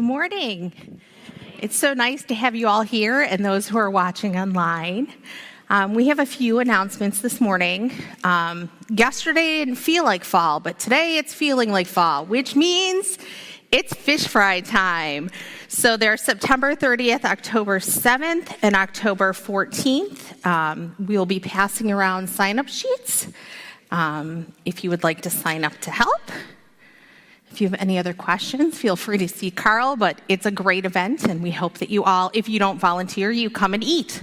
Good morning. It's so nice to have you all here and those who are watching online. Um, we have a few announcements this morning. Um, yesterday didn't feel like fall, but today it's feeling like fall, which means it's fish fry time. So there's September 30th, October 7th, and October 14th. Um, we'll be passing around sign up sheets um, if you would like to sign up to help. If you have any other questions, feel free to see Carl, but it's a great event, and we hope that you all, if you don't volunteer, you come and eat.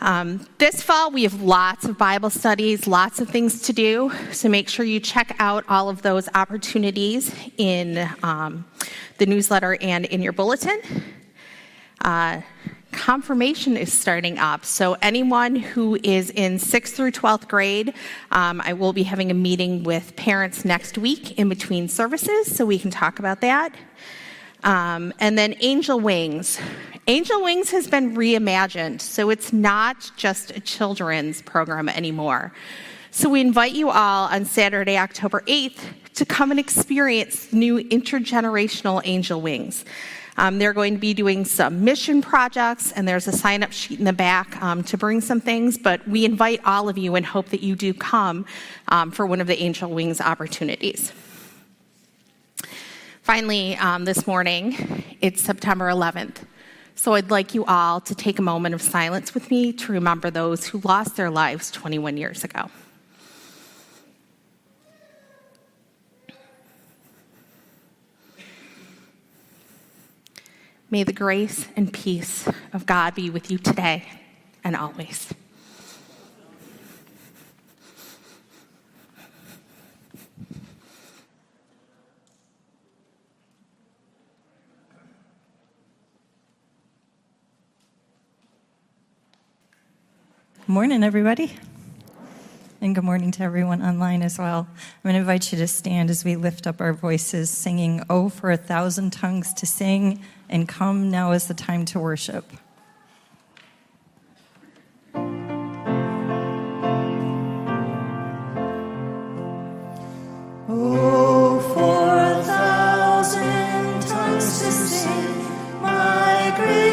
Um, this fall, we have lots of Bible studies, lots of things to do, so make sure you check out all of those opportunities in um, the newsletter and in your bulletin. Uh, confirmation is starting up. So, anyone who is in 6th through 12th grade, um, I will be having a meeting with parents next week in between services so we can talk about that. Um, and then Angel Wings. Angel Wings has been reimagined, so it's not just a children's program anymore. So we invite you all on Saturday, October 8th, to come and experience new intergenerational Angel Wings. Um, they're going to be doing some mission projects, and there's a sign up sheet in the back um, to bring some things. But we invite all of you and hope that you do come um, for one of the Angel Wings opportunities. Finally, um, this morning, it's September 11th. So I'd like you all to take a moment of silence with me to remember those who lost their lives 21 years ago. May the grace and peace of God be with you today and always. Morning, everybody. And good morning to everyone online as well. I'm going to invite you to stand as we lift up our voices, singing, Oh, for a thousand tongues to sing and come now is the time to worship. speaks and listens.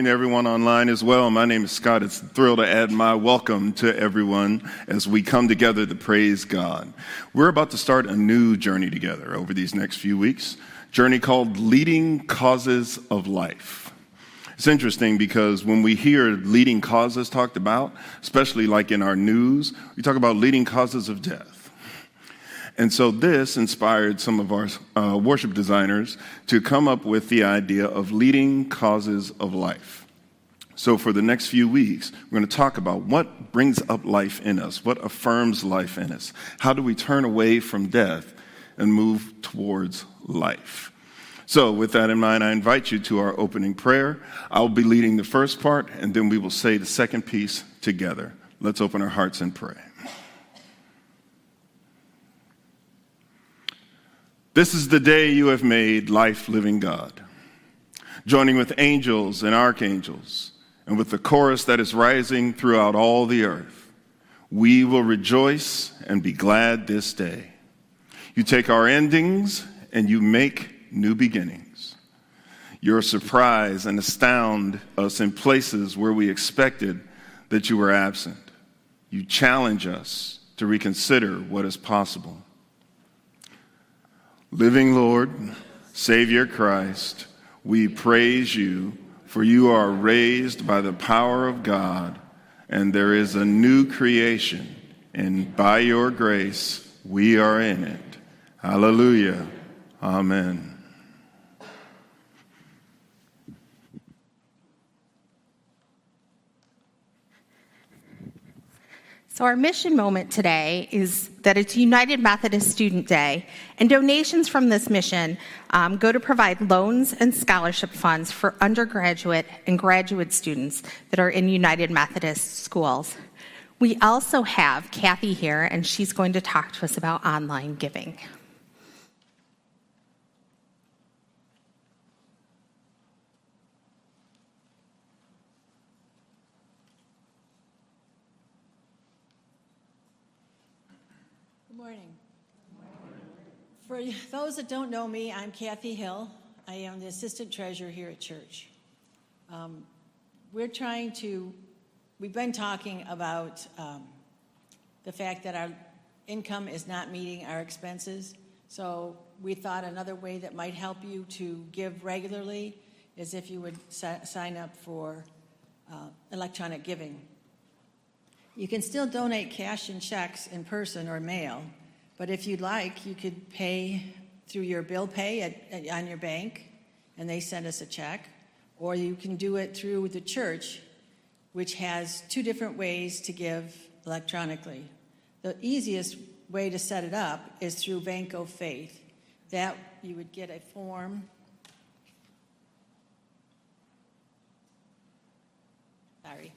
Morning to everyone online as well. My name is Scott. It's a thrill to add my welcome to everyone as we come together to praise God. We're about to start a new journey together over these next few weeks, journey called Leading Causes of Life. It's interesting because when we hear leading causes talked about, especially like in our news, we talk about leading causes of death. And so this inspired some of our uh, worship designers to come up with the idea of leading causes of life. So, for the next few weeks, we're going to talk about what brings up life in us, what affirms life in us. How do we turn away from death and move towards life? So, with that in mind, I invite you to our opening prayer. I'll be leading the first part, and then we will say the second piece together. Let's open our hearts and pray. This is the day you have made, life living God. Joining with angels and archangels, and with the chorus that is rising throughout all the earth, we will rejoice and be glad this day. You take our endings and you make new beginnings. You surprise and astound us in places where we expected that you were absent. You challenge us to reconsider what is possible. Living Lord, Savior Christ, we praise you, for you are raised by the power of God, and there is a new creation, and by your grace we are in it. Hallelujah. Amen. So, our mission moment today is that it's United Methodist Student Day, and donations from this mission um, go to provide loans and scholarship funds for undergraduate and graduate students that are in United Methodist schools. We also have Kathy here, and she's going to talk to us about online giving. For those that don't know me, I'm Kathy Hill. I am the assistant treasurer here at church. Um, we're trying to, we've been talking about um, the fact that our income is not meeting our expenses. So we thought another way that might help you to give regularly is if you would sa- sign up for uh, electronic giving. You can still donate cash and checks in person or mail, but if you'd like, you could pay through your bill pay at, at, on your bank, and they send us a check, or you can do it through the church, which has two different ways to give electronically. The easiest way to set it up is through Vanco Faith. That you would get a form. Sorry.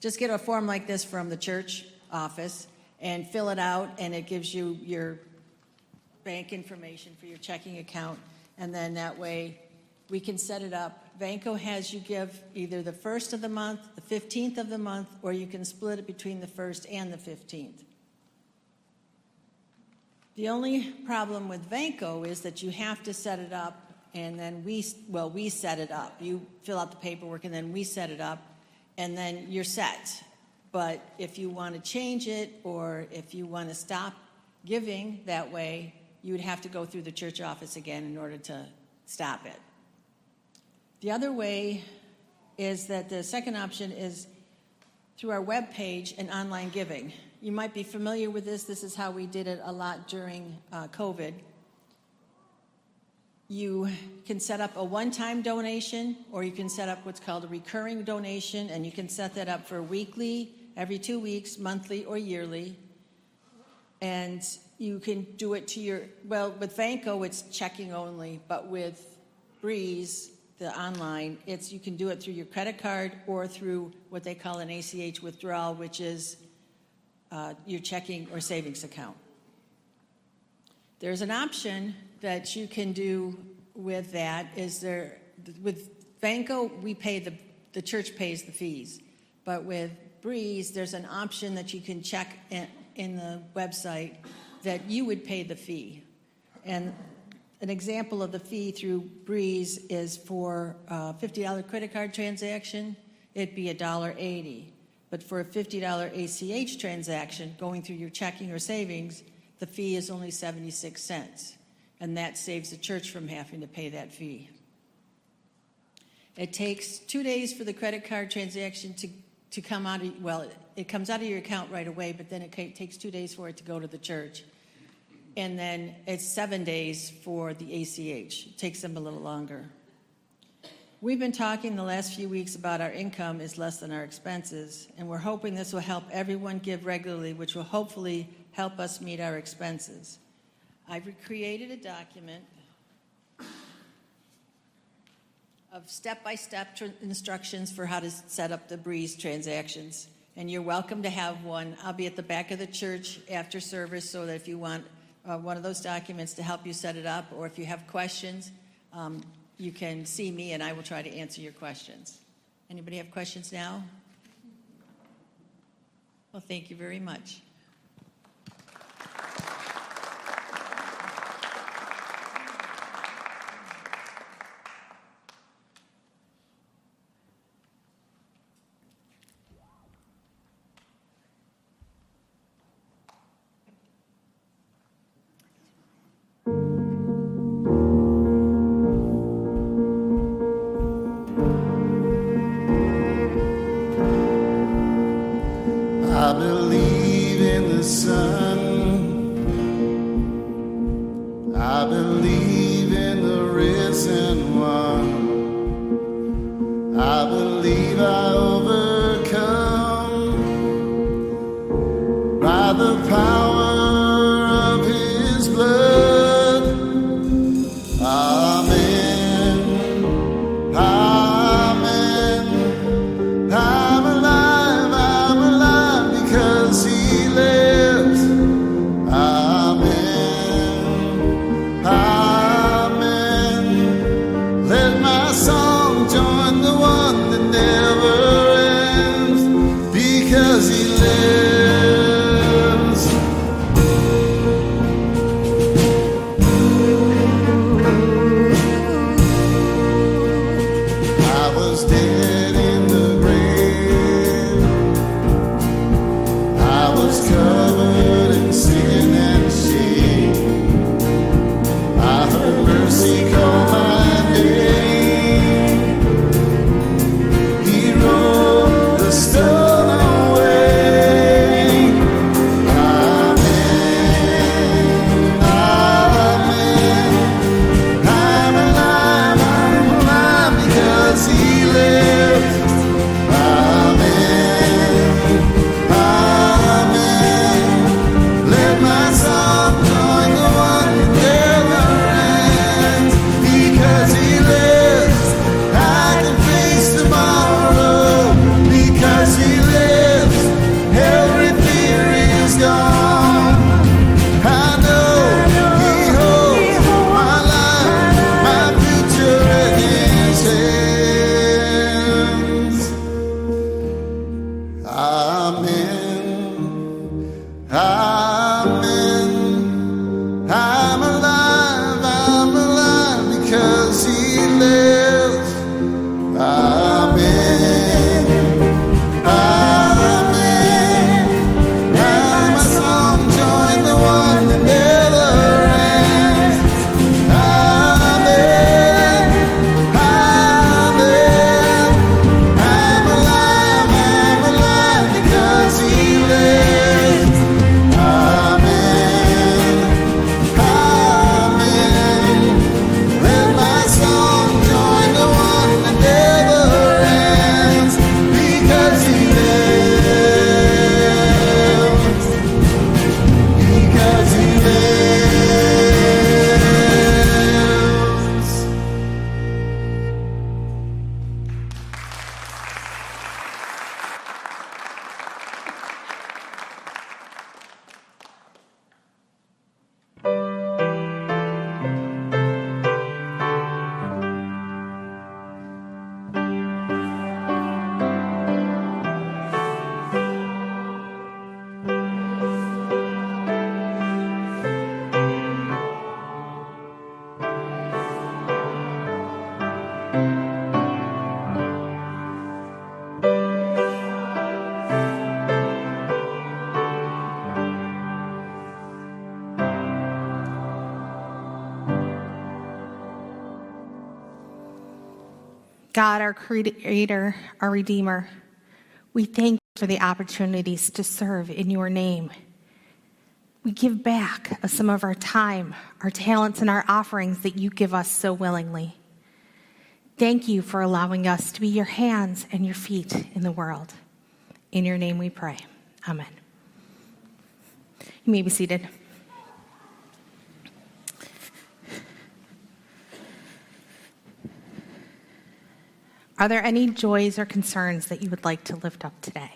Just get a form like this from the church office and fill it out, and it gives you your bank information for your checking account. And then that way we can set it up. Vanco has you give either the first of the month, the 15th of the month, or you can split it between the first and the 15th. The only problem with Vanco is that you have to set it up and then we, well, we set it up. You fill out the paperwork and then we set it up and then you're set. But if you want to change it or if you want to stop giving that way, you would have to go through the church office again in order to stop it. The other way is that the second option is through our web page and online giving. You might be familiar with this. This is how we did it a lot during uh, COVID. You can set up a one time donation, or you can set up what's called a recurring donation, and you can set that up for weekly, every two weeks, monthly, or yearly. And you can do it to your, well, with Vanco, it's checking only, but with Breeze, the online, it's you can do it through your credit card or through what they call an ACH withdrawal, which is uh, your checking or savings account. There's an option that you can do with that. Is there with Vanco, we pay the the church pays the fees, but with Breeze, there's an option that you can check in, in the website that you would pay the fee. And an example of the fee through Breeze is for a $50 credit card transaction, it'd be $1.80. But for a $50 ACH transaction going through your checking or savings, the fee is only 76 cents. And that saves the church from having to pay that fee. It takes two days for the credit card transaction to, to come out of, well, it, it comes out of your account right away, but then it takes two days for it to go to the church. And then it's seven days for the ACH. It takes them a little longer. We've been talking the last few weeks about our income is less than our expenses, and we're hoping this will help everyone give regularly, which will hopefully help us meet our expenses. I've created a document of step by step instructions for how to set up the Breeze transactions. And you're welcome to have one. I'll be at the back of the church after service so that if you want uh, one of those documents to help you set it up, or if you have questions, um, you can see me and I will try to answer your questions. Anybody have questions now? Well, thank you very much. God, our Creator, our Redeemer, we thank you for the opportunities to serve in your name. We give back some of our time, our talents, and our offerings that you give us so willingly. Thank you for allowing us to be your hands and your feet in the world. In your name we pray. Amen. You may be seated. Are there any joys or concerns that you would like to lift up today?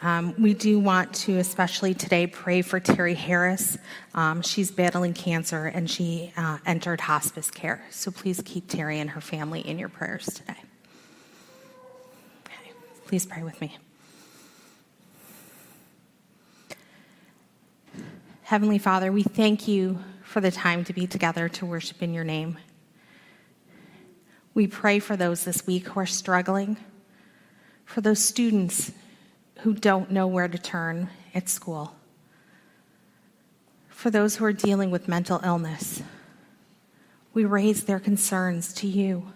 Um, we do want to, especially today, pray for Terry Harris. Um, she's battling cancer and she uh, entered hospice care. So please keep Terry and her family in your prayers today. Okay, please pray with me. Heavenly Father, we thank you for the time to be together to worship in your name. We pray for those this week who are struggling, for those students who don't know where to turn at school, for those who are dealing with mental illness. We raise their concerns to you.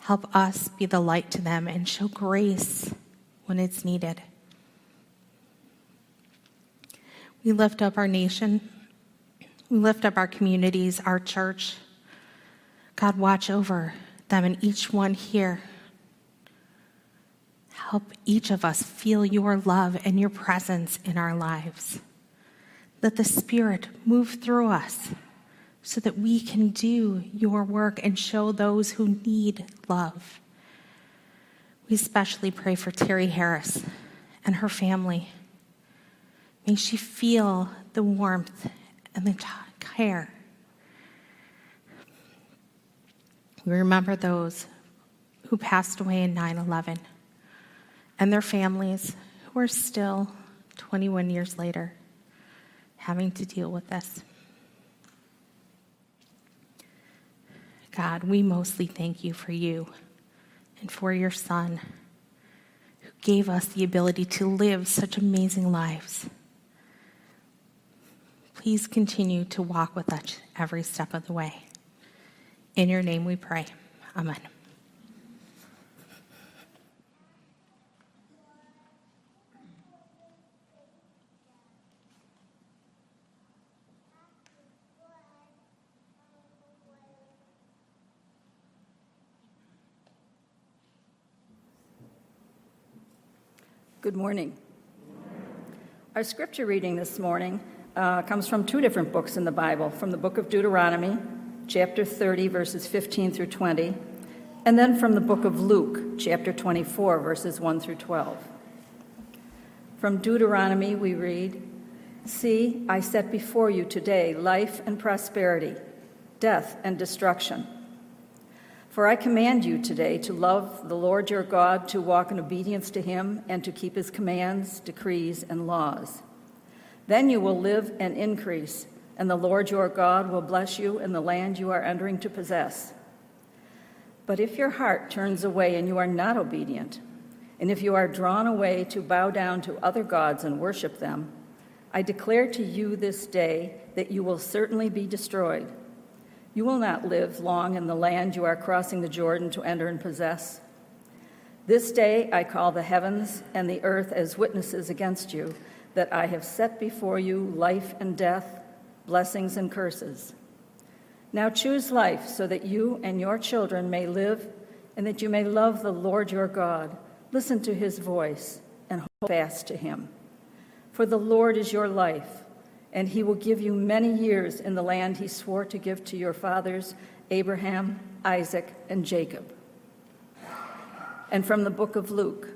Help us be the light to them and show grace when it's needed. We lift up our nation. We lift up our communities, our church. God, watch over them and each one here. Help each of us feel your love and your presence in our lives. Let the Spirit move through us so that we can do your work and show those who need love. We especially pray for Terry Harris and her family. May she feel the warmth and the care We remember those who passed away in 9 11 and their families who are still 21 years later having to deal with this. God, we mostly thank you for you and for your Son who gave us the ability to live such amazing lives. Please continue to walk with us every step of the way. In your name we pray. Amen. Good morning. Our scripture reading this morning uh, comes from two different books in the Bible from the book of Deuteronomy chapter 30, verses 15 through 20, and then from the book of Luke, chapter 24, verses 1 through 12. From Deuteronomy, we read See, I set before you today life and prosperity, death and destruction. For I command you today to love the Lord your God, to walk in obedience to him, and to keep his commands, decrees, and laws. Then you will live and increase and the Lord your God will bless you in the land you are entering to possess. But if your heart turns away and you are not obedient, and if you are drawn away to bow down to other gods and worship them, I declare to you this day that you will certainly be destroyed. You will not live long in the land you are crossing the Jordan to enter and possess. This day I call the heavens and the earth as witnesses against you that I have set before you life and death blessings and curses. Now choose life so that you and your children may live and that you may love the Lord your God, listen to his voice, and hold fast to him. For the Lord is your life, and he will give you many years in the land he swore to give to your fathers, Abraham, Isaac, and Jacob. And from the book of Luke.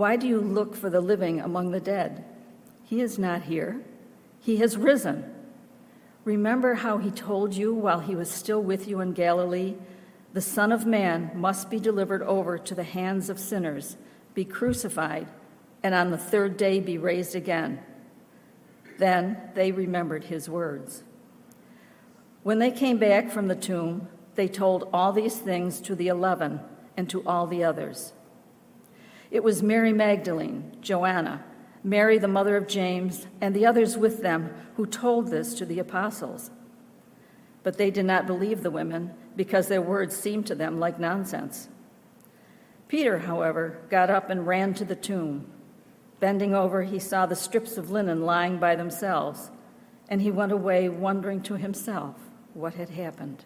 why do you look for the living among the dead? He is not here, he has risen. Remember how he told you while he was still with you in Galilee the Son of Man must be delivered over to the hands of sinners, be crucified, and on the third day be raised again. Then they remembered his words. When they came back from the tomb, they told all these things to the eleven and to all the others. It was Mary Magdalene, Joanna, Mary the mother of James, and the others with them who told this to the apostles. But they did not believe the women because their words seemed to them like nonsense. Peter, however, got up and ran to the tomb. Bending over, he saw the strips of linen lying by themselves, and he went away wondering to himself what had happened.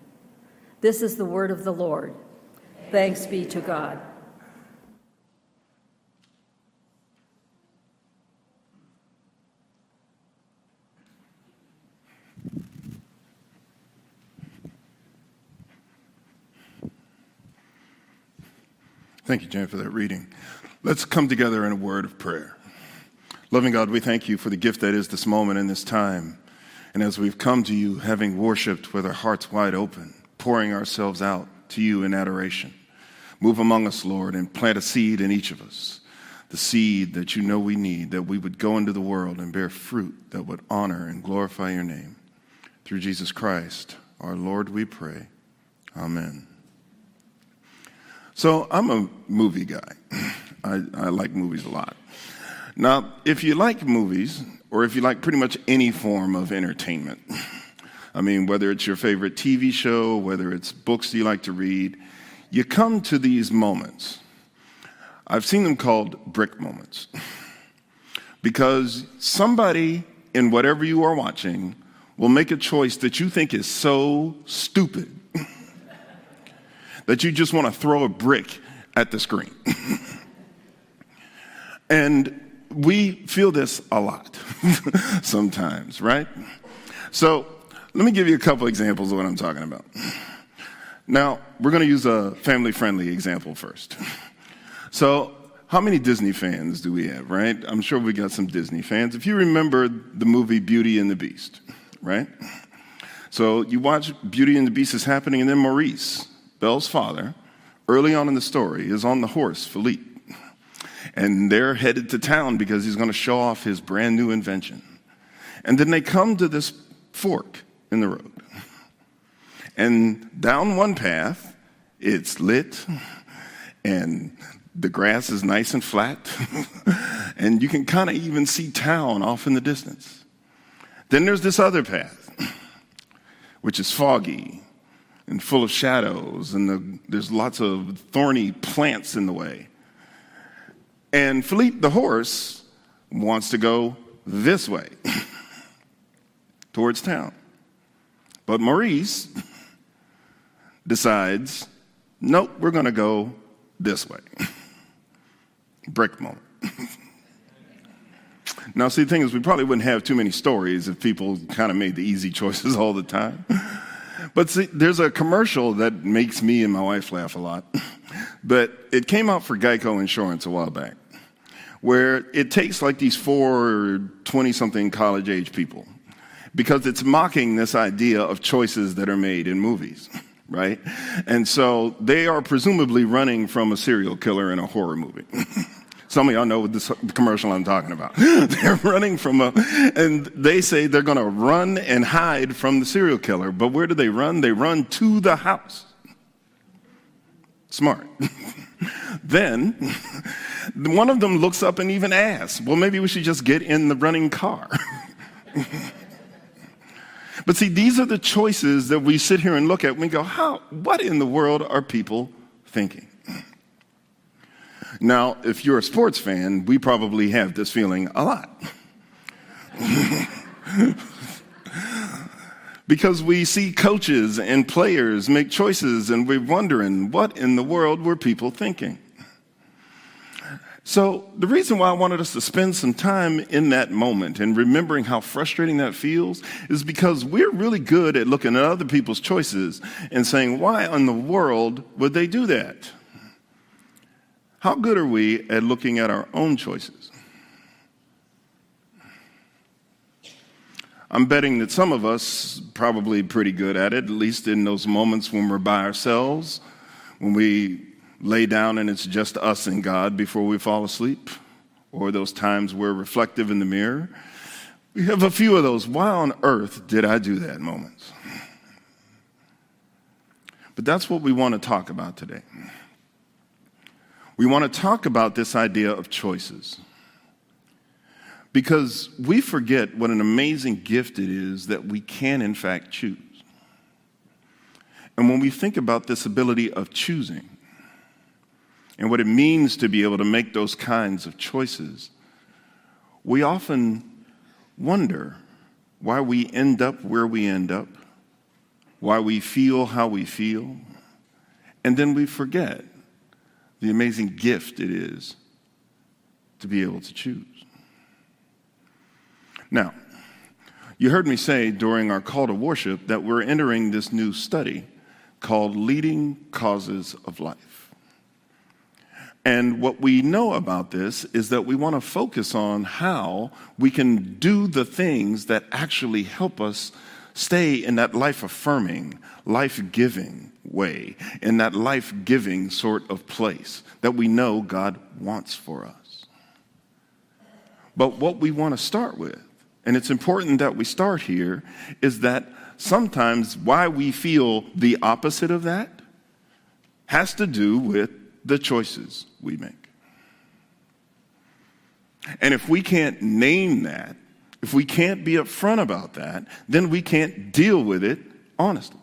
This is the word of the Lord. Thanks be to God. Thank you, Jan, for that reading. Let's come together in a word of prayer. Loving God, we thank you for the gift that is this moment and this time. And as we've come to you, having worshiped with our hearts wide open, pouring ourselves out to you in adoration, move among us, Lord, and plant a seed in each of us. The seed that you know we need, that we would go into the world and bear fruit that would honor and glorify your name. Through Jesus Christ, our Lord, we pray. Amen. So I'm a movie guy. I, I, like movies a lot. Now, if you like movies, or if you like pretty much any form of entertainment, I mean, whether it's your favorite TV show, whether it's books you like to read, you come to these moments. I've seen them called brick moments. because somebody in whatever you are watching will make a choice that you think is so stupid that you just want to throw a brick at the screen. and we feel this a lot sometimes, right? So let me give you a couple examples of what I'm talking about. Now, we're going to use a family friendly example first. So, how many Disney fans do we have, right? I'm sure we got some Disney fans. If you remember the movie Beauty and the Beast, right? So, you watch Beauty and the Beast is happening, and then Maurice, Belle's father, early on in the story, is on the horse, Philippe. And they're headed to town because he's going to show off his brand new invention. And then they come to this fork in the road. And down one path, it's lit, and the grass is nice and flat, and you can kind of even see town off in the distance. Then there's this other path, which is foggy and full of shadows, and the, there's lots of thorny plants in the way. And Philippe the horse wants to go this way, towards town. But Maurice decides, nope, we're going to go this way. Brick moment. now, see, the thing is, we probably wouldn't have too many stories if people kind of made the easy choices all the time. But see, there's a commercial that makes me and my wife laugh a lot. But it came out for Geico Insurance a while back, where it takes like these four 20 something college age people because it's mocking this idea of choices that are made in movies, right? And so they are presumably running from a serial killer in a horror movie. Some of y'all know what this commercial I'm talking about. they're running from a, and they say they're going to run and hide from the serial killer. But where do they run? They run to the house. Smart. then one of them looks up and even asks, well, maybe we should just get in the running car. but see, these are the choices that we sit here and look at and we go, how, what in the world are people thinking? Now, if you're a sports fan, we probably have this feeling a lot. because we see coaches and players make choices and we're wondering what in the world were people thinking. So, the reason why I wanted us to spend some time in that moment and remembering how frustrating that feels is because we're really good at looking at other people's choices and saying, why in the world would they do that? How good are we at looking at our own choices? I'm betting that some of us probably pretty good at it, at least in those moments when we're by ourselves when we lay down and it's just us and God before we fall asleep, or those times we're reflective in the mirror. We have a few of those. Why on earth did I do that moments? But that's what we want to talk about today. We want to talk about this idea of choices. Because we forget what an amazing gift it is that we can, in fact, choose. And when we think about this ability of choosing and what it means to be able to make those kinds of choices, we often wonder why we end up where we end up, why we feel how we feel, and then we forget the amazing gift it is to be able to choose. Now, you heard me say during our call to worship that we're entering this new study called Leading Causes of Life. And what we know about this is that we want to focus on how we can do the things that actually help us stay in that life affirming, life giving way, in that life giving sort of place that we know God wants for us. But what we want to start with, and it's important that we start here, is that sometimes why we feel the opposite of that has to do with the choices we make. And if we can't name that, if we can't be upfront about that, then we can't deal with it honestly.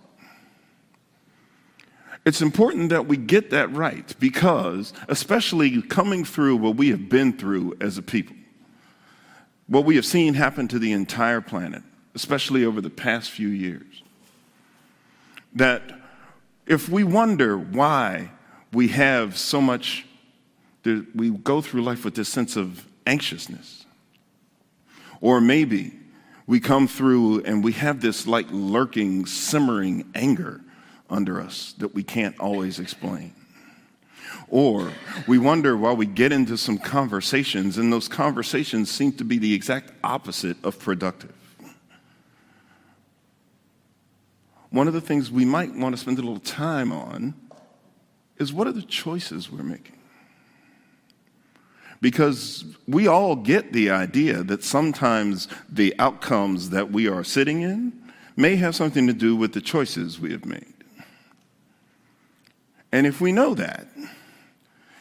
It's important that we get that right because, especially coming through what we have been through as a people, what we have seen happen to the entire planet, especially over the past few years. That if we wonder why we have so much, we go through life with this sense of anxiousness, or maybe we come through and we have this like lurking, simmering anger under us that we can't always explain. Or we wonder while we get into some conversations, and those conversations seem to be the exact opposite of productive. one of the things we might want to spend a little time on is what are the choices we're making? Because we all get the idea that sometimes the outcomes that we are sitting in may have something to do with the choices we have made. And if we know that,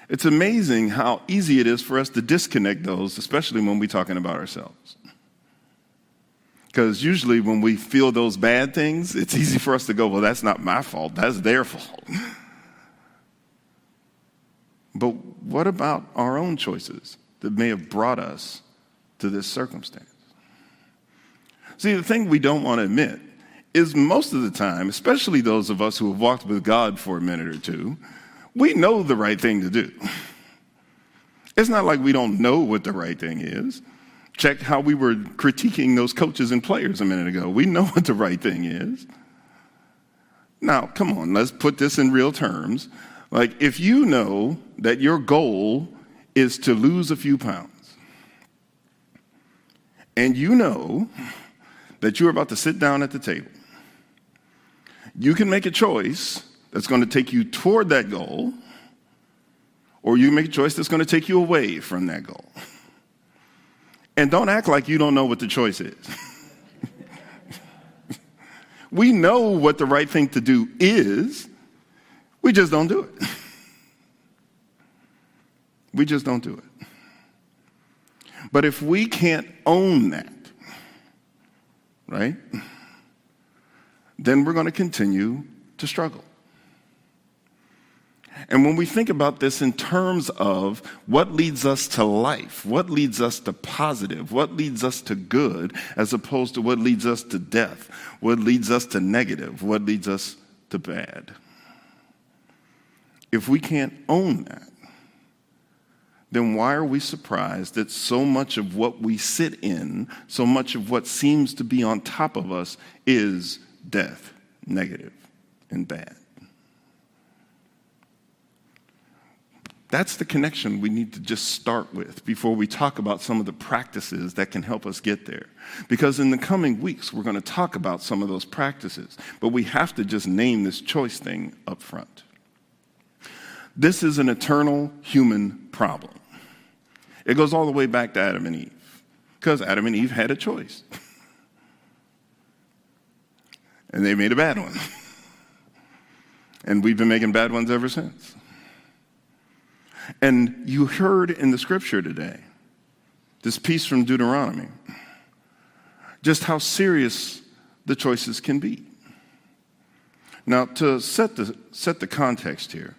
it's amazing how easy it is for us to disconnect those, especially when we're talking about ourselves. Because usually when we feel those bad things, it's easy for us to go, well, that's not my fault, that's their fault. But what about our own choices that may have brought us to this circumstance? See, the thing we don't want to admit is most of the time, especially those of us who have walked with God for a minute or two, we know the right thing to do. It's not like we don't know what the right thing is. Check how we were critiquing those coaches and players a minute ago. We know what the right thing is. Now, come on, let's put this in real terms. Like, if you know that your goal is to lose a few pounds, and you know that you're about to sit down at the table, you can make a choice that's going to take you toward that goal, or you make a choice that's going to take you away from that goal. And don't act like you don't know what the choice is. we know what the right thing to do is, we just don't do it. we just don't do it. But if we can't own that, right, then we're going to continue to struggle. And when we think about this in terms of what leads us to life, what leads us to positive, what leads us to good, as opposed to what leads us to death, what leads us to negative, what leads us to bad. If we can't own that, then why are we surprised that so much of what we sit in, so much of what seems to be on top of us, is death, negative, and bad? That's the connection we need to just start with before we talk about some of the practices that can help us get there. Because in the coming weeks, we're going to talk about some of those practices, but we have to just name this choice thing up front. This is an eternal human problem. It goes all the way back to Adam and Eve, because Adam and Eve had a choice. and they made a bad one. and we've been making bad ones ever since. And you heard in the scripture today, this piece from Deuteronomy, just how serious the choices can be. Now, to set the, set the context here,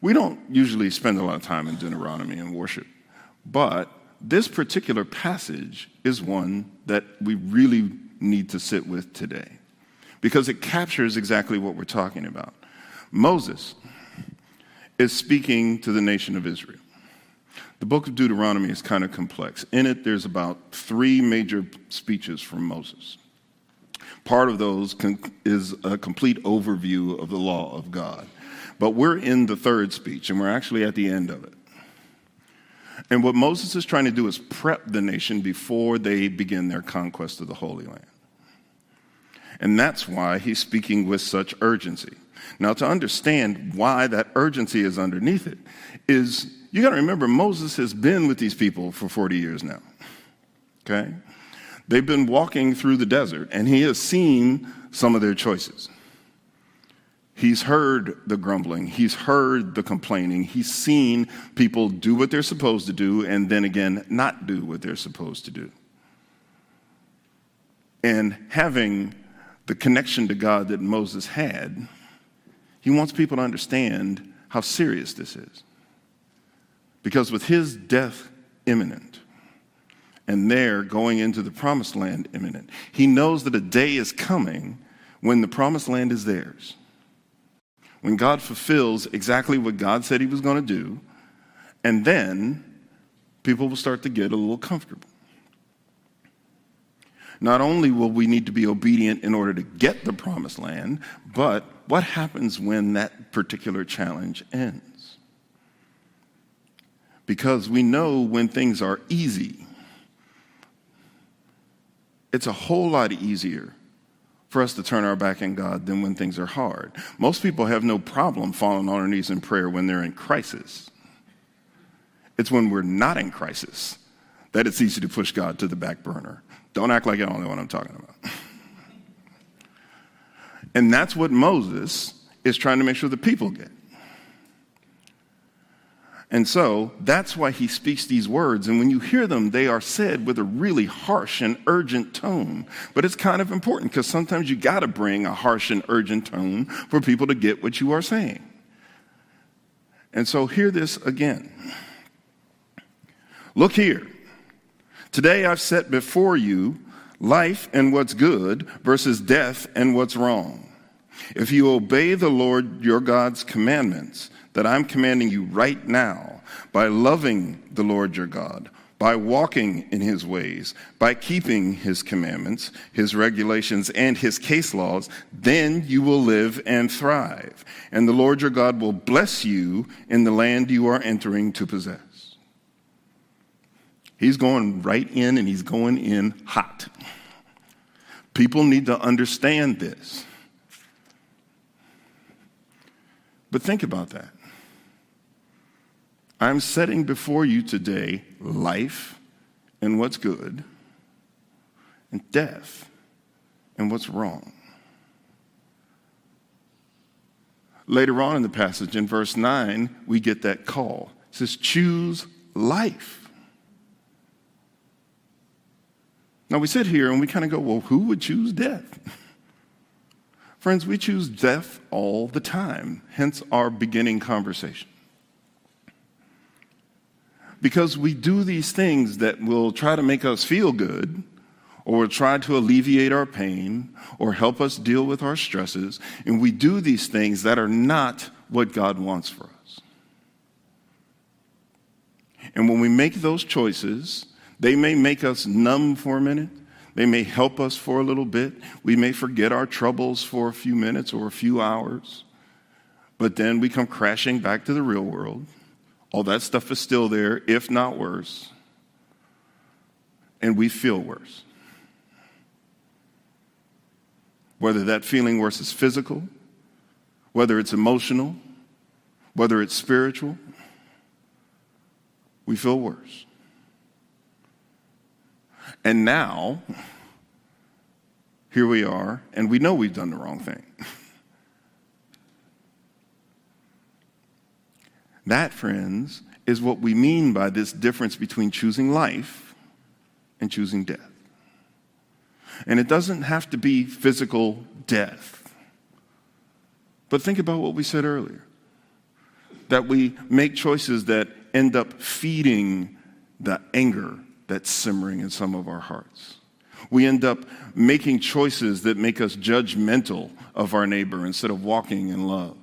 we don't usually spend a lot of time in Deuteronomy and worship, but this particular passage is one that we really need to sit with today because it captures exactly what we're talking about. Moses is speaking to the nation of Israel. The book of Deuteronomy is kind of complex. In it, there's about three major speeches from Moses. Part of those is a complete overview of the law of God. But we're in the third speech, and we're actually at the end of it. And what Moses is trying to do is prep the nation before they begin their conquest of the Holy Land. And that's why he's speaking with such urgency. Now, to understand why that urgency is underneath it, is you got to remember Moses has been with these people for 40 years now. Okay? They've been walking through the desert, and he has seen some of their choices. He's heard the grumbling. He's heard the complaining. He's seen people do what they're supposed to do and then again not do what they're supposed to do. And having the connection to God that Moses had, he wants people to understand how serious this is. Because with his death imminent, and their going into the promised land imminent, he knows that a day is coming when the promised land is theirs when God fulfills exactly what God said he was going to do, and then people will start to get a little comfortable. Not only will we need to be obedient in order to get the promised land, but what happens when that particular challenge ends? Because we know when things are easy, it's a whole lot easier for us to turn our back on God than when things are hard. Most people have no problem falling on their knees in prayer when they're in crisis. It's when we're not in crisis that it's easy to push God to the back burner. Don't act like you don't know what I'm talking about. and that's what Moses is trying to make sure the people get. And so that's why he speaks these words. And when you hear them, they are said with a really harsh and urgent tone. But it's kind of important because sometimes you got to bring a harsh and urgent tone for people to get what you are saying. And so hear this again. Look here. Today I've set before you life and what's good versus death and what's wrong. If you obey the Lord your God's commandments, that I'm commanding you right now by loving the Lord your God, by walking in his ways, by keeping his commandments, his regulations, and his case laws, then you will live and thrive. And the Lord your God will bless you in the land you are entering to possess. He's going right in and he's going in hot. People need to understand this. But think about that. I'm setting before you today life and what's good, and death and what's wrong. Later on in the passage, in verse 9, we get that call. It says, Choose life. Now we sit here and we kind of go, Well, who would choose death? Friends, we choose death all the time, hence our beginning conversation because we do these things that will try to make us feel good or try to alleviate our pain or help us deal with our stresses. And we do these things that are not what God wants for us. And when we make those choices, they may make us numb for a minute. They may help us for a little bit. We may forget our troubles for a few minutes or a few hours. But then we come crashing back to the real world all that stuff is still there, if not worse. And we feel worse. Whether that feeling worse is physical, whether it's emotional, whether it's spiritual, we feel worse. And now, here we are, and we know we've done the wrong thing. that, friends, is what we mean by this difference between choosing life and choosing death. And it doesn't have to be physical death. But think about what we said earlier that we make choices that end up feeding the anger that's simmering in some of our hearts. We end up making choices that make us judgmental of our neighbor instead of walking in love.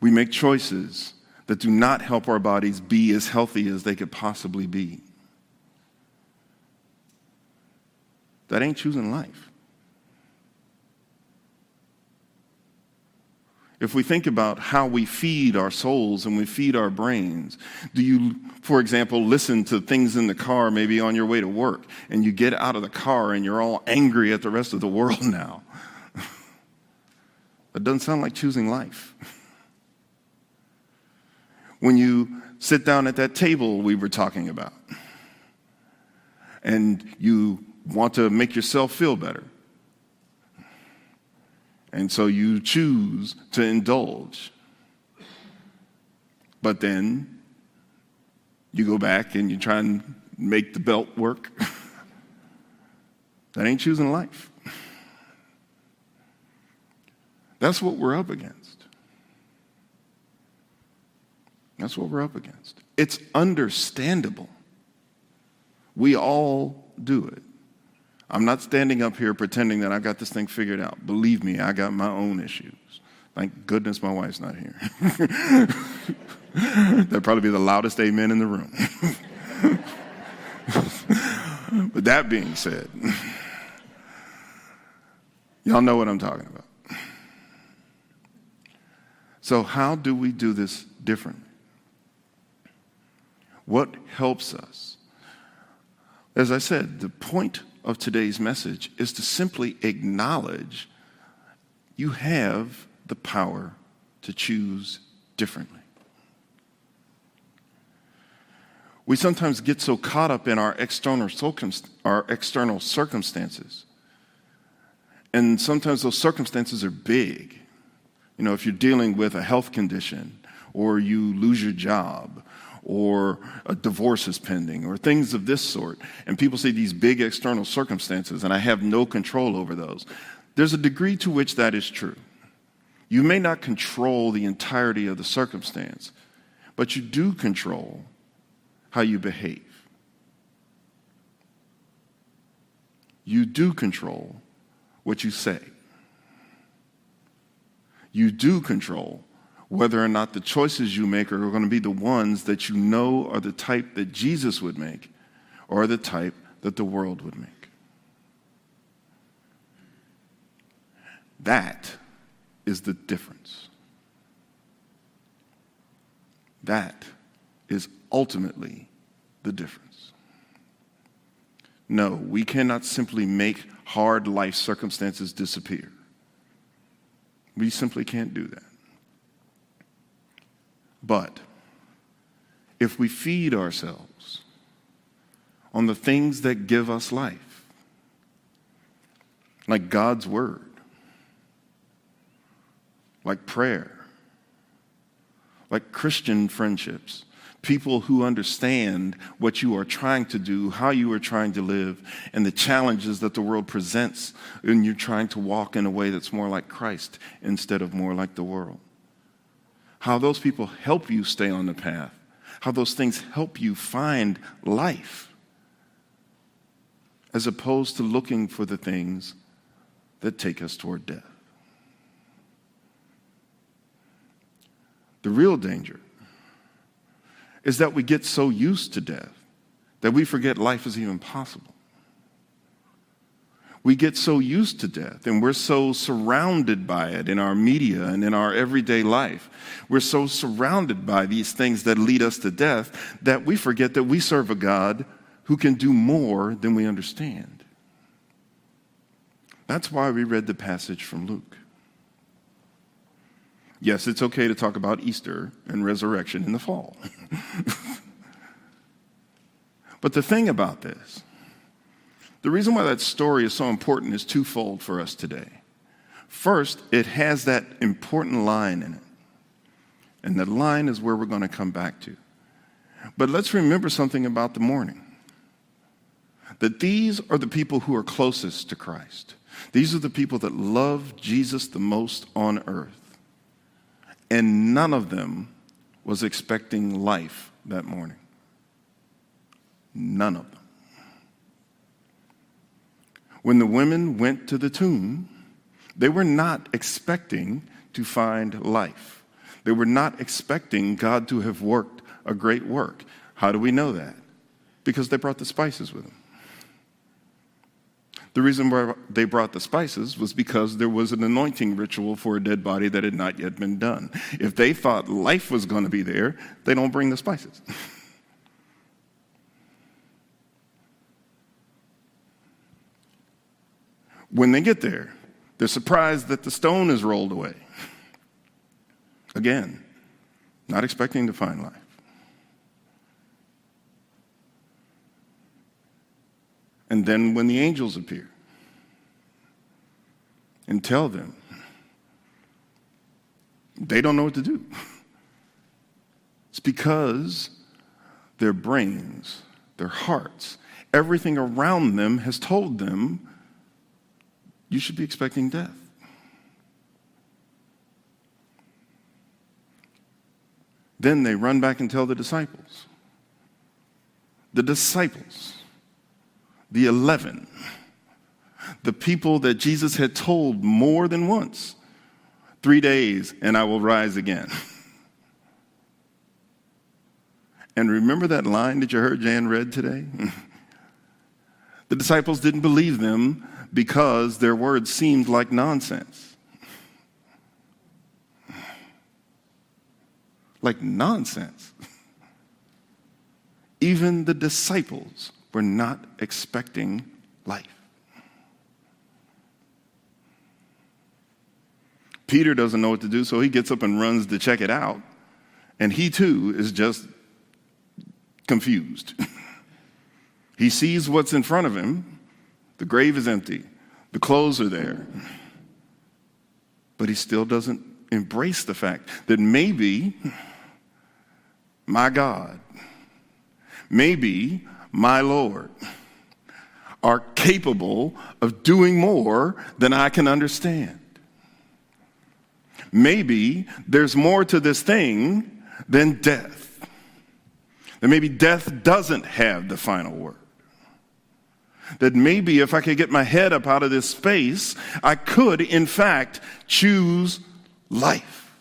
We make choices that do not help our bodies be as healthy as they could possibly be. That ain't choosing life. If we think about how we feed our souls and we feed our brains, do you, for example, listen to things in the car, maybe on your way to work, and you get out of the car and you're all angry at the rest of the world now? that doesn't sound like choosing life. when you sit down at that table we were talking about, and you want to make yourself feel better and so you choose to indulge. But then you go back and you try and make the belt work. that ain't choosing life. That's what we're up against. That's what we're up against. It's understandable. We all do it. I'm not standing up here pretending that I've got this thing figured out. Believe me, I got my own issues. Thank goodness my wife's not here. That'd probably be the loudest amen in the room. but that being said, y'all know what I'm talking about. So, how do we do this differently? What helps us? As I said, the point of today's message is to simply acknowledge you have the power to choose differently. We sometimes get so caught up in our external, our external circumstances. And sometimes those circumstances are big. You know, if you're dealing with a health condition, or you lose your job, or a divorce is pending or things of this sort. And people say these big external circumstances, and I have no control over those. There's a degree to which that is true. You may not control the entirety of the circumstance, but you do control how you behave. You do control what you say. You do control whether or not the choices you make are going to be the ones that you know are the type that Jesus would make or the type that the world would make. That is the difference. That is ultimately the difference. No, we cannot simply make hard life circumstances disappear. We simply can't do that. But if we feed ourselves on the things that give us life, like God's Word, like prayer, like Christian friendships, people who understand what you are trying to do, how you are trying to live, and the challenges that the world presents when you're trying to walk in a way that's more like Christ instead of more like the world how those people help you stay on the path, how those things help you find life, as opposed to looking for the things that take us toward death. The real danger is that we get so used to death that we forget life is even possible we get so used to death and we're so surrounded by it in our media and in our everyday life. We're so surrounded by these things that lead us to death that we forget that we serve a God who can do more than we understand. That's why we read the passage from Luke. Yes, it's okay to talk about Easter and resurrection in the fall. but the thing about this, the reason why that story is so important is twofold for us today. First, it has that important line in it. And that line is where we're going to come back to. But let's remember something about the morning that these are the people who are closest to Christ. These are the people that love Jesus the most on earth. And none of them was expecting life that morning. None of them. When the women went to the tomb, they were not expecting to find life. They were not expecting God to have worked a great work. How do we know that? Because they brought the spices with them. The reason why they brought the spices was because there was an anointing ritual for a dead body that had not yet been done. If they thought life was going to be there, they don't bring the spices. when they get there, they're surprised that the stone is rolled away. Again, not expecting to find life. And then when the angels appear and tell them, they don't know what to do. It's because their brains, their hearts, everything around them has told them you should be expecting death. Then they run back and tell the disciples. The disciples, the 11, the people that Jesus had told more than once three days and I will rise again. And remember that line that you heard Jan read today? the disciples didn't believe them because their words seemed like nonsense. Like nonsense. Even the disciples were not expecting life. Peter doesn't know what to do, so he gets up and runs to check it out. And he too is just confused. he sees what's in front of him the grave is empty, the clothes are there. But he still doesn't embrace the fact that maybe my God, maybe my Lord are capable of doing more than I can understand. Maybe there's more to this thing than death. That maybe death doesn't have the final word that maybe if I could get my head up out of this space, I could, in fact, choose life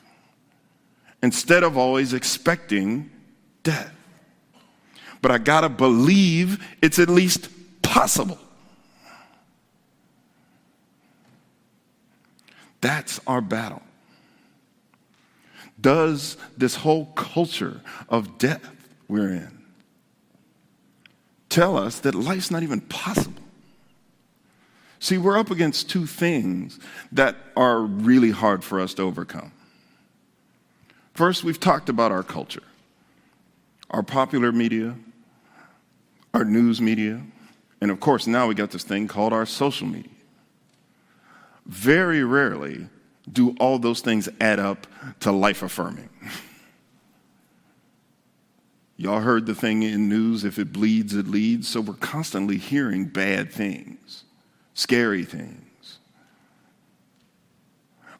instead of always expecting death. But I gotta believe it's at least possible. That's our battle. Does this whole culture of death we're in tell us that life's not even possible. See, we're up against two things that are really hard for us to overcome. First, we've talked about our culture, our popular media, our news media, and of course, now we got this thing called our social media. Very rarely do all those things add up to life affirming. Y'all heard the thing in news if it bleeds, it leads. So we're constantly hearing bad things, scary things.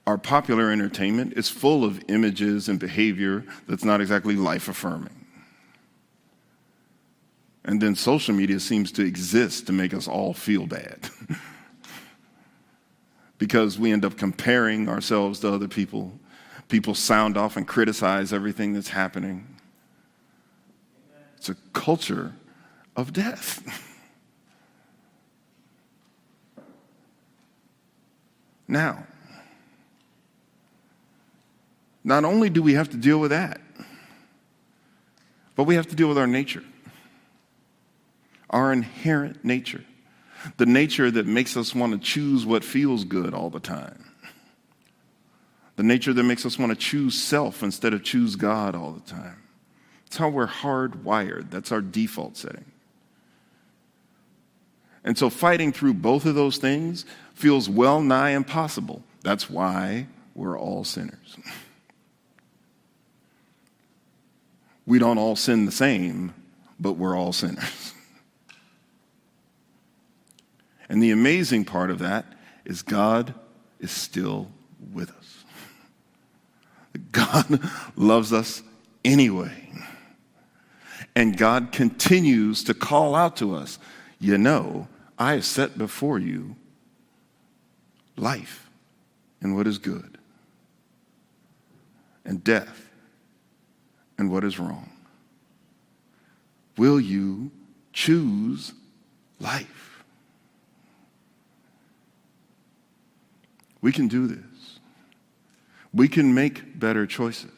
Our popular entertainment is full of images and behavior that's not exactly life affirming. And then social media seems to exist to make us all feel bad. because we end up comparing ourselves to other people. People sound off and criticize everything that's happening. It's a culture of death. now, not only do we have to deal with that, but we have to deal with our nature, our inherent nature, the nature that makes us want to choose what feels good all the time, the nature that makes us want to choose self instead of choose God all the time. It's how we're hardwired, that's our default setting. And so fighting through both of those things feels well nigh impossible. That's why we're all sinners. We don't all sin the same, but we're all sinners. And the amazing part of that is God is still with us. God loves us anyway. And God continues to call out to us, you know, I have set before you life and what is good, and death and what is wrong. Will you choose life? We can do this. We can make better choices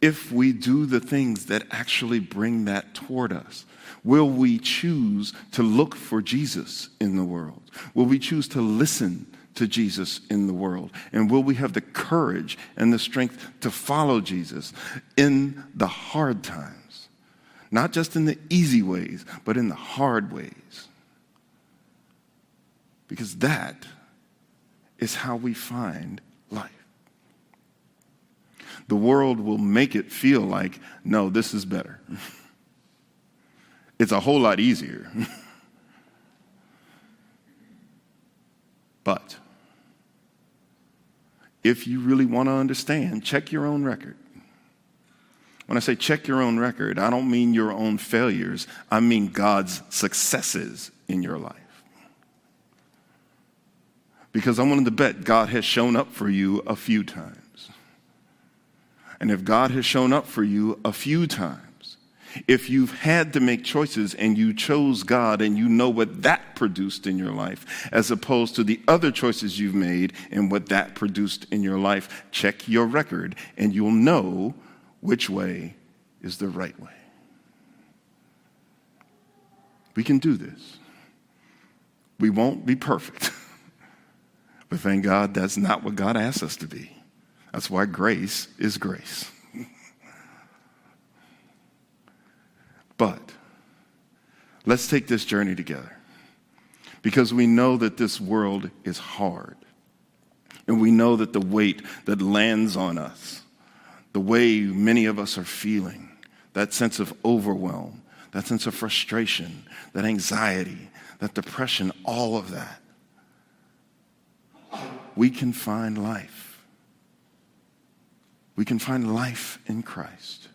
if we do the things that actually bring that toward us. Will we choose to look for Jesus in the world? Will we choose to listen to Jesus in the world? And will we have the courage and the strength to follow Jesus in the hard times? Not just in the easy ways, but in the hard ways. Because that is how we find life. The world will make it feel like, no, this is better. it's a whole lot easier. but if you really want to understand, check your own record. When I say check your own record, I don't mean your own failures, I mean God's successes in your life. Because I'm willing to bet God has shown up for you a few times. And if God has shown up for you a few times, if you've had to make choices and you chose God and you know what that produced in your life, as opposed to the other choices you've made and what that produced in your life, check your record and you'll know which way is the right way. We can do this. We won't be perfect. but thank God that's not what God asks us to be. That's why grace is grace. but let's take this journey together because we know that this world is hard. And we know that the weight that lands on us, the way many of us are feeling, that sense of overwhelm, that sense of frustration, that anxiety, that depression, all of that, we can find life we can find life in Christ,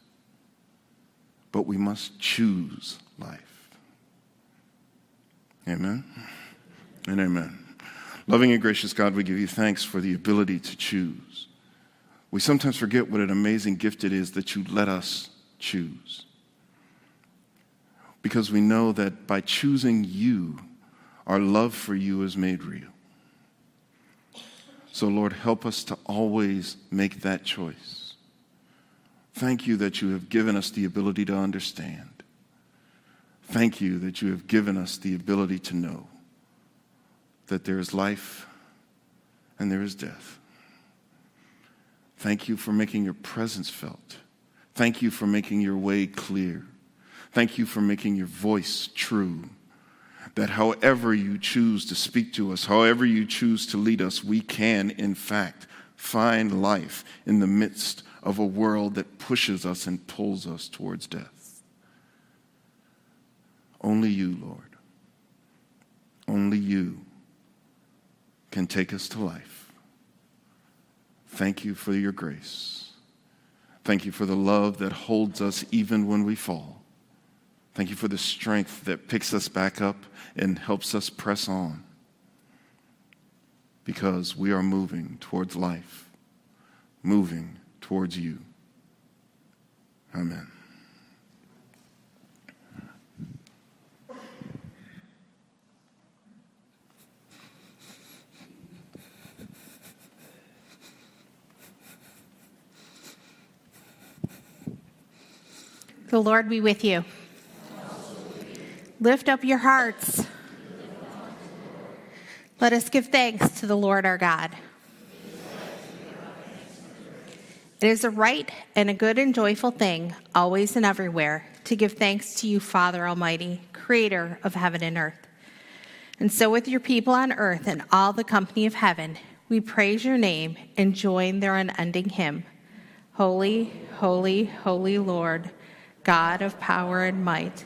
but we must choose life. Amen and amen. Loving and gracious God, we give you thanks for the ability to choose. We sometimes forget what an amazing gift it is that you let us choose. Because we know that by choosing you, our love for you is made real. So, Lord, help us to always make that choice. Thank you that you have given us the ability to understand. Thank you that you have given us the ability to know that there is life and there is death. Thank you for making your presence felt. Thank you for making your way clear. Thank you for making your voice true that however you choose to speak to us, however you choose to lead us, we can, in fact, find life in the midst of a world that pushes us and pulls us towards death. Only you, Lord, only you can take us to life. Thank you for your grace. Thank you for the love that holds us even when we fall. Thank you for the strength that picks us back up and helps us press on because we are moving towards life, moving towards you. Amen. The Lord be with you. Lift up your hearts. Let us give thanks to the Lord our God. It is a right and a good and joyful thing, always and everywhere, to give thanks to you, Father Almighty, creator of heaven and earth. And so, with your people on earth and all the company of heaven, we praise your name and join their unending hymn Holy, holy, holy Lord, God of power and might.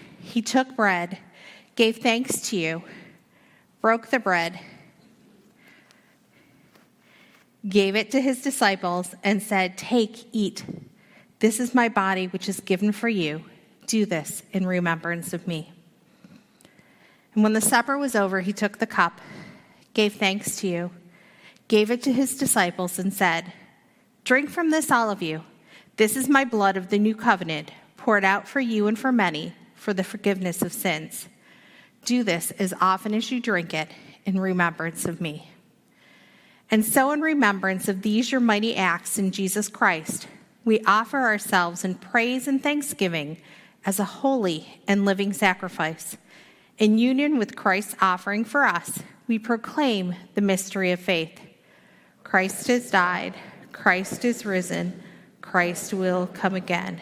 he took bread, gave thanks to you, broke the bread, gave it to his disciples, and said, Take, eat. This is my body, which is given for you. Do this in remembrance of me. And when the supper was over, he took the cup, gave thanks to you, gave it to his disciples, and said, Drink from this, all of you. This is my blood of the new covenant, poured out for you and for many for the forgiveness of sins. Do this as often as you drink it in remembrance of me. And so, in remembrance of these your mighty acts in Jesus Christ, we offer ourselves in praise and thanksgiving as a holy and living sacrifice. In union with Christ's offering for us, we proclaim the mystery of faith. Christ has died, Christ is risen, Christ will come again.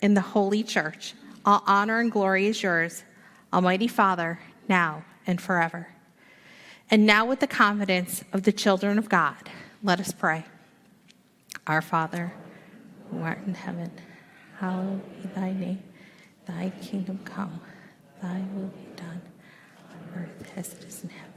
in the Holy Church, all honor and glory is yours, Almighty Father, now and forever. And now, with the confidence of the children of God, let us pray. Our Father, who art in heaven, hallowed be thy name. Thy kingdom come, thy will be done on earth as it is in heaven.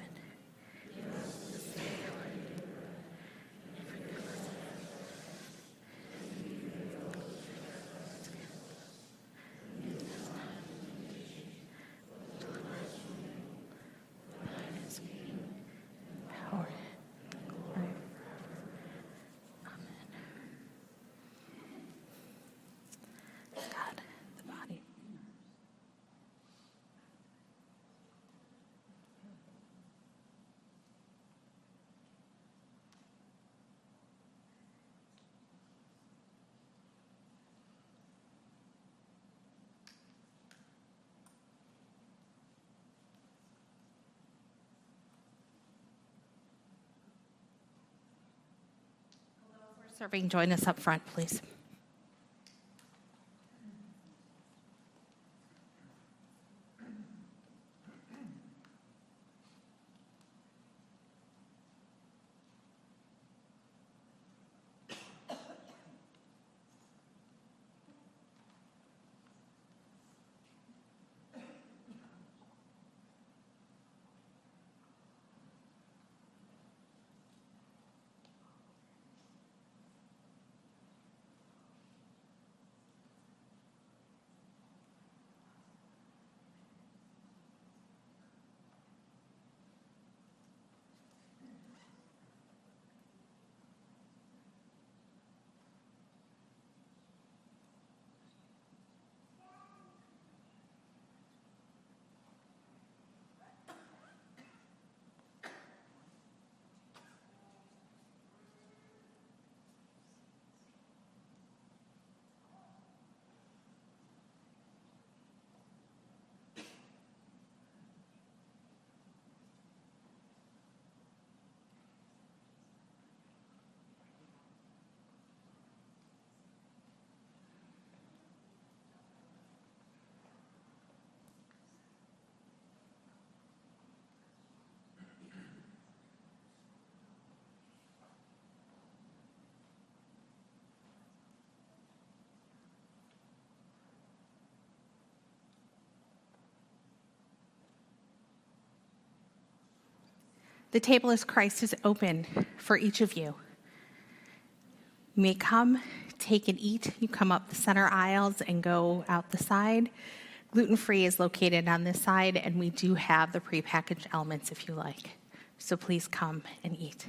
Serving, join us up front, please. The table as Christ is open for each of you. You may come, take and eat. You come up the center aisles and go out the side. Gluten free is located on this side, and we do have the prepackaged elements if you like. So please come and eat.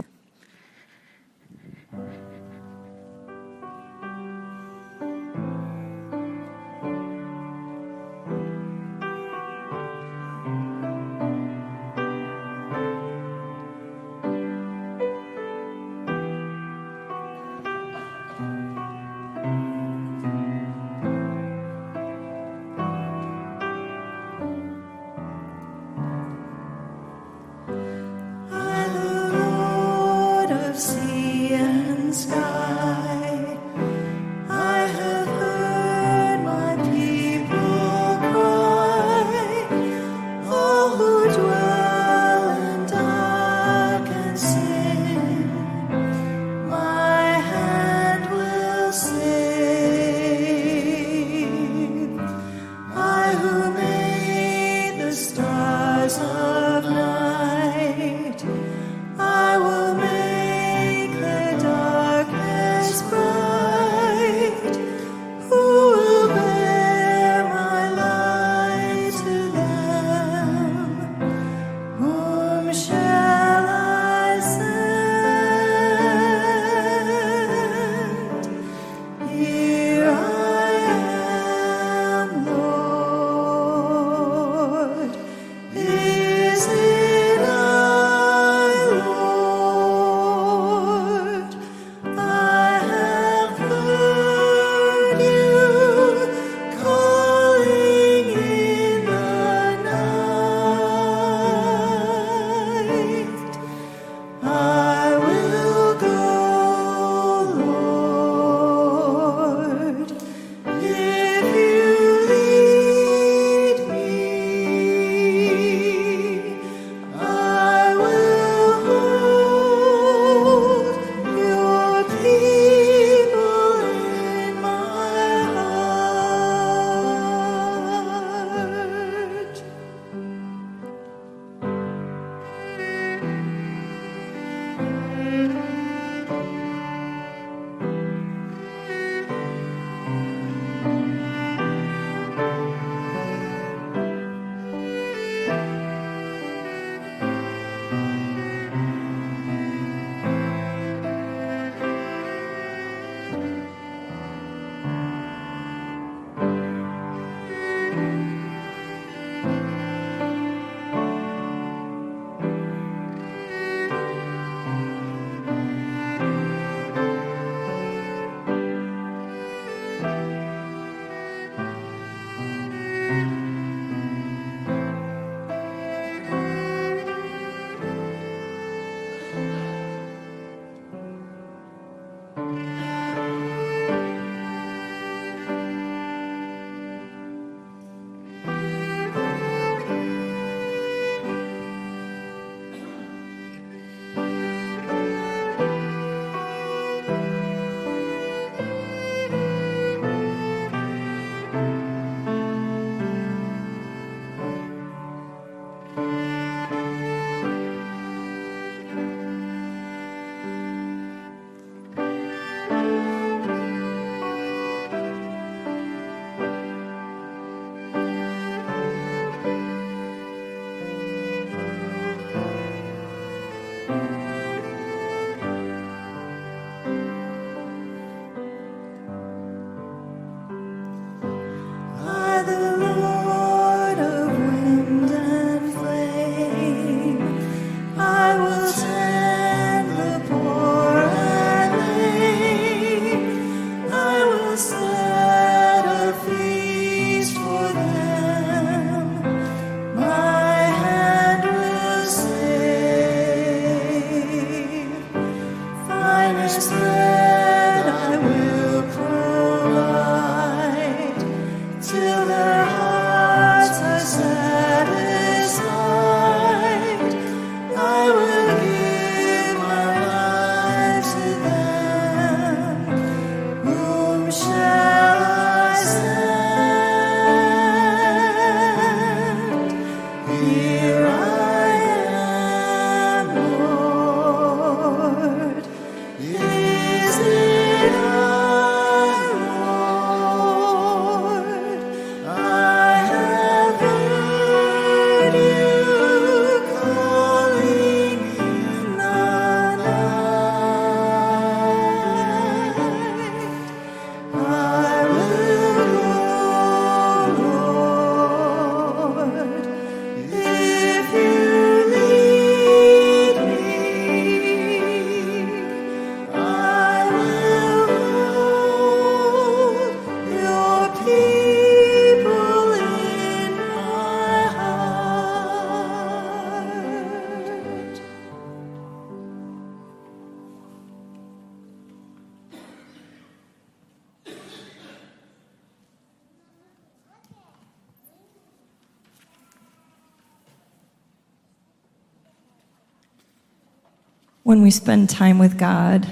We spend time with God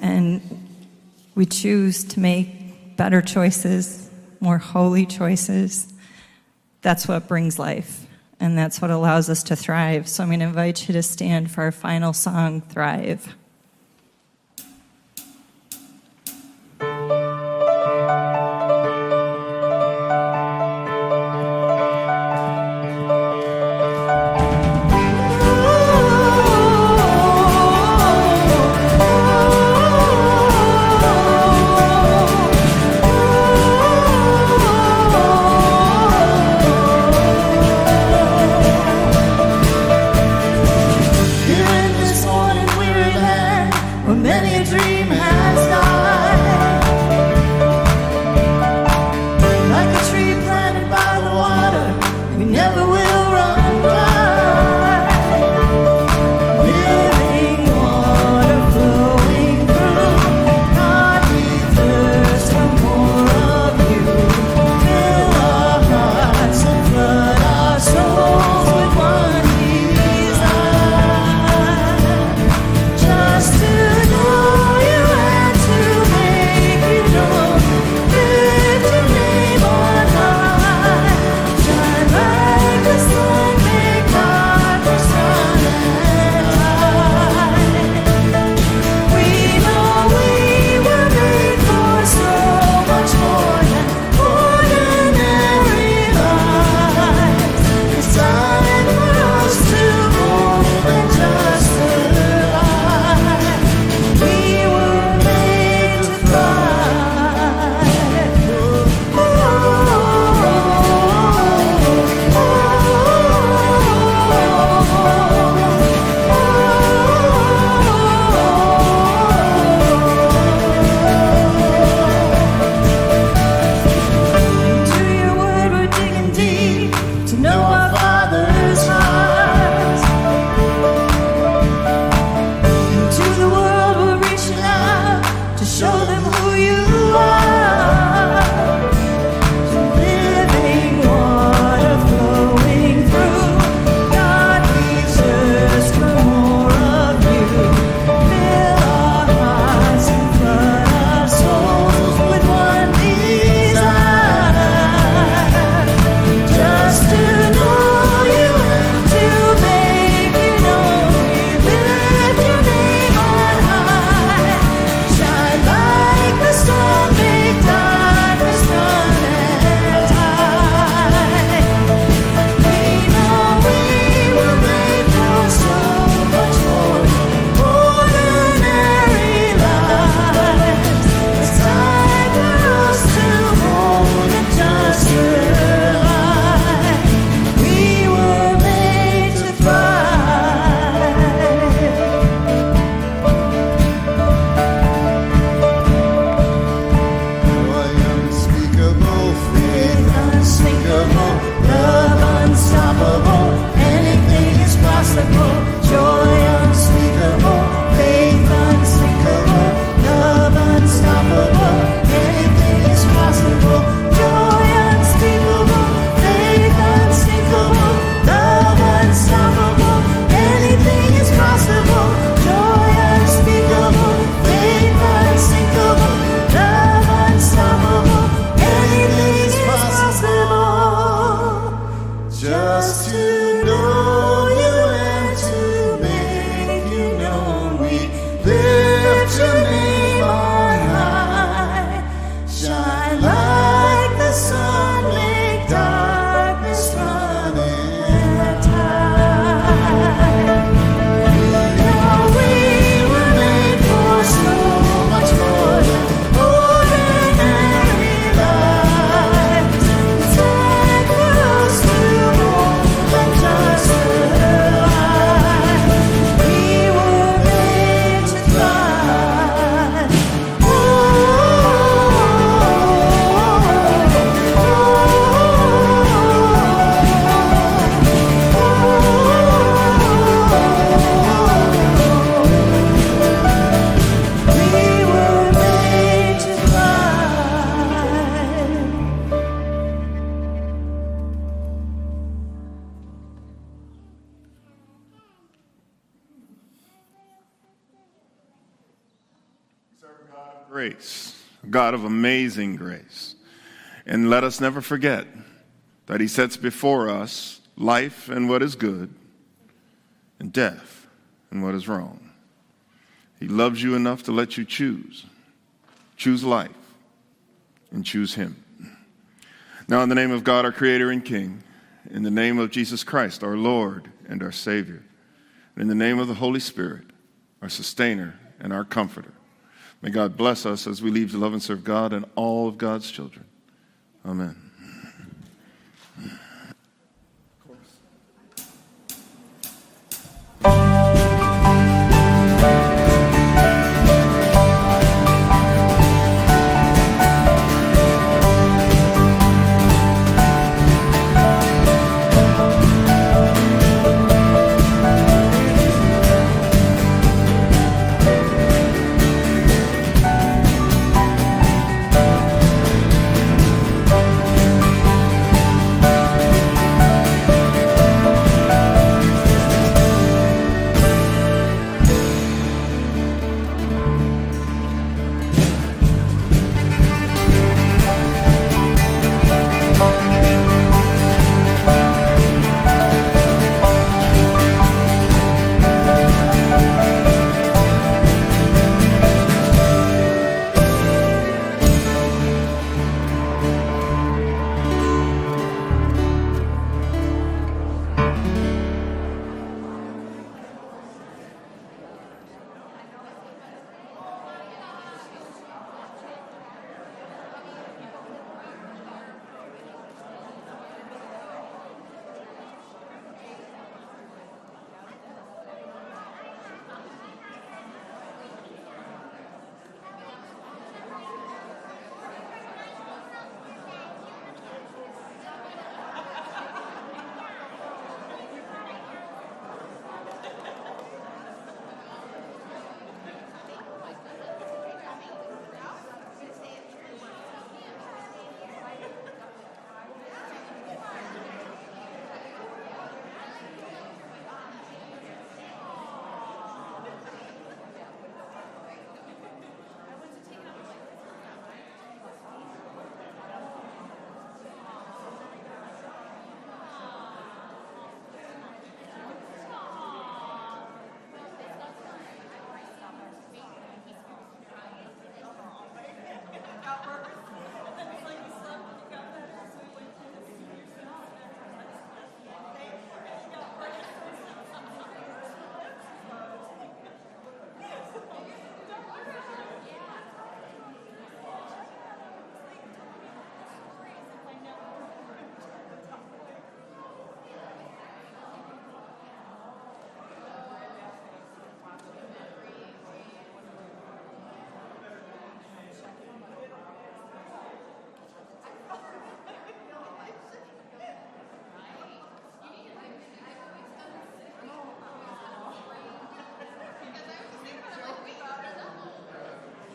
and we choose to make better choices, more holy choices, that's what brings life. And that's what allows us to thrive. So I'm going to invite you to stand for our final song, Thrive. Let us never forget that He sets before us life and what is good, and death and what is wrong. He loves you enough to let you choose. Choose life and choose Him. Now, in the name of God, our Creator and King, in the name of Jesus Christ, our Lord and our Savior, and in the name of the Holy Spirit, our Sustainer and our Comforter, may God bless us as we leave to love and serve God and all of God's children. Amen.